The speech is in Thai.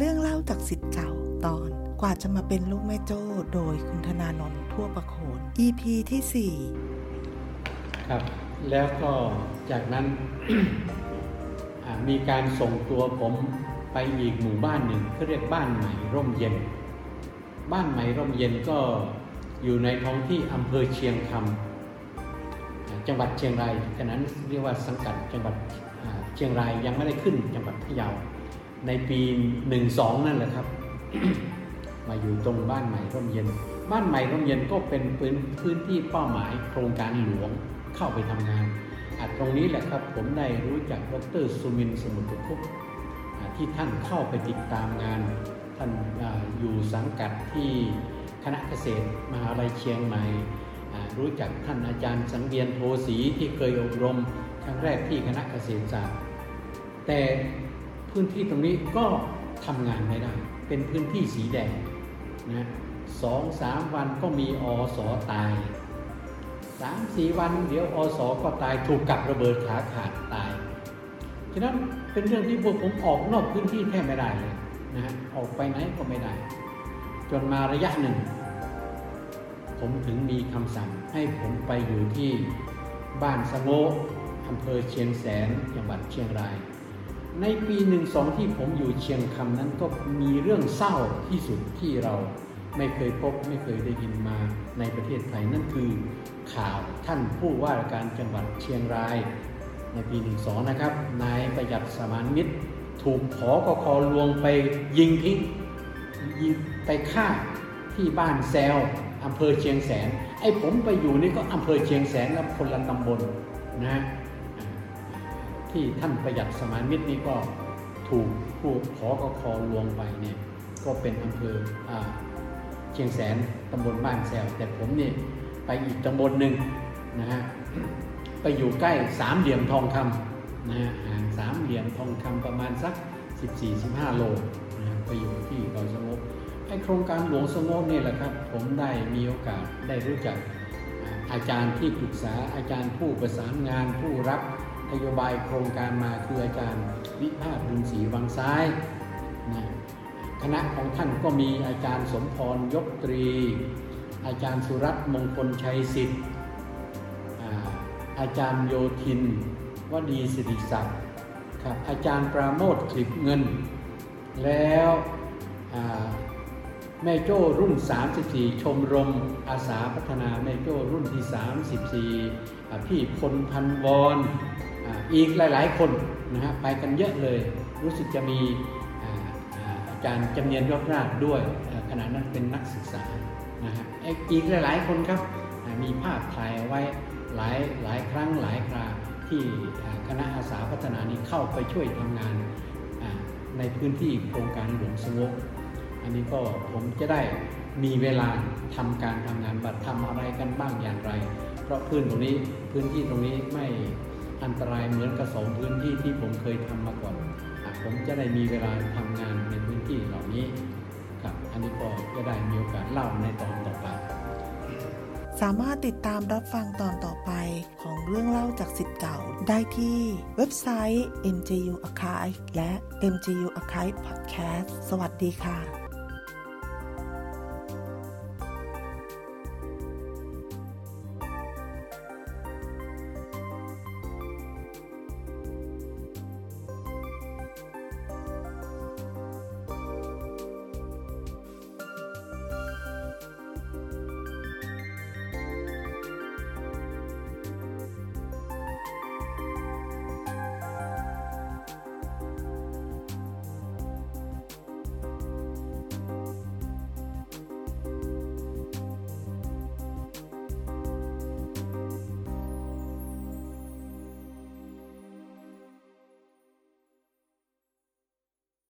เรื่องเล่าจากสิทธิ์เก่าตอนกว่าจะมาเป็นลูกแม่โจ้โดยคุณธนานนท์ทั่วประโคน EP ที่ 4 ครับ แล้วก็จากนั้นมีการส่งตัวผมไปอีกหมู่บ้านหนึ่งเขาเรียกบ้านใหม่ร่มเย็น บ้านใหม่ร่มเย็นก็อยู่ในท้องที่อำเภอเชียงคำจังหวัดเชียงรายขณะนั้นเรียกว่าสังกัดจังหวัดเชียงรายยังไม่ได้ขึ้นจังหวัดพะเยา ในปีหนึ่งสองนั่นแหละครับ มาอยู่ตรงบ้านใหม่ร่มเย็น บ้านใหม่ร่มเย็นก็เป็นพื้นพื้นที่เป้าหมายโครงการหลวงเข้าไปทำงานตรงนี้แหละครับ ผมได้รู้จักดรสุมินสมุทรคุปที่ท่านเข้าไปติดตามงาน ท่านอยู่สังกัดที่คณะเกษตรมหาลัยเชียงใหม่รู้จักท่านอาจารย์สังเวียนโทสีที่เคยอบรมครั้งแรกที่คณะเกษตรศาสตร์แต่ พื้นที่ตรงนี้ก็ทำงานไม่ได้ เป็นพื้นที่สีแดงนะสองสามวันก็มีอสอตายสามสี่วันเดี๋ยวอสอก็ตายถูกกับระเบิดขาขาดตายฉะนั้นเป็นเรื่องที่พวกผมออกนอกพื้นที่แทบไม่ได้เลยนะฮะออกไปไหนก็ไม่ได้ จนมาระยะหนึ่ง ผมถึงมีคำสั่งให้ผมไปอยู่ที่บ้านสงโงอำเภอเชียงแสนจังหวัดเชียงราย ในปีหนึ่งสองที่ผมอยู่เชียงคำนั้นก็มีเรื่องเศร้าที่สุดที่เราไม่เคยพบไม่เคยได้ยินมาในประเทศไทยนั่นคือข่าวท่านผู้ว่าการจังหวัดเชียงราย ในปีหนึ่งสองนะครับ นายประหยัดสมานมิตร ถูกขอกคอลวงไปยิงทิ้งยิงไปฆ่าที่บ้านแซวอำเภอเชียงแสน ไอ้ผมไปอยู่นี่ก็อำเภอเชียงแสนแล้วคนละตำบลนะ ที่ท่านประหยัดสมานมิตรนี่ก็ถูกผู้ขอกคอลวงไปเนี่ยก็เป็นอำเภอเชียงแสนตำบลบ้านแซวแต่ผมนี่ไปอีกตำบลหนึ่งนะฮะไปอยู่ใกล้สามเหลี่ยมทองคำนะฮะห่างสามเหลี่ยมทองคำประมาณสัก 14-15 โลนะไปอยู่ที่ดอยสงบไอโครงการหลวงสงบนี่แหละครับ ผมได้มีโอกาสได้รู้จักอาจารย์ที่ปรึกษาอาจารย์ผู้ประสานงานผู้รับ นโยบายโครงการมาคืออาจารย์วิภาคบุญศรีวังซ้ายนะคณะของท่านก็มีอาจารย์สมพรยกตรี อาจารย์สุรัตน์มงคลชัยสิทธิ์อาจารย์โยธินวดีสิริศักดิ์ครับอาจารย์ปราโมทคลิปเงิน แล้วแม่โจ้รุ่น 34 ชมรมอาสาพัฒนาแม่โจ้รุ่นที่ 34 พี่พลพันวอน อีกหลาย ๆ คนนะฮะไปกันเยอะเลย รู้สึกจะมีอาจารย์จำเนียนยอดราชด้วยขณะนั้นเป็นนักศึกษานะฮะอีกหลาย ๆ คนครับมีภาพถ่ายไว้หลายหลายครั้งหลายคราที่คณะอาสาพัฒนานี้เข้าไปช่วยทำงานในพื้นที่โครงการหลวงสงบอันนี้ก็ผมจะได้มีเวลาทำการทำงานบัตรทำอะไรกันบ้างอย่างไร เพราะพื้นตรงนี้พื้นที่ตรงนี้ไม่ อันตรายเหมือนกับสองพื้นที่ที่ผมเคยทำมาก่อนผมจะได้มีเวลาทำงานในพื้นที่เหล่านี้ครับอันนี้ก็จะได้มีโอกาสเล่าในตอนต่อไป สามารถติดตามรับฟังตอนต่อไปของเรื่องเล่าจากสิทธิ์เก่าได้ที่เว็บไซต์ MGU Archive และ MGU Archive Podcast สวัสดีค่ะ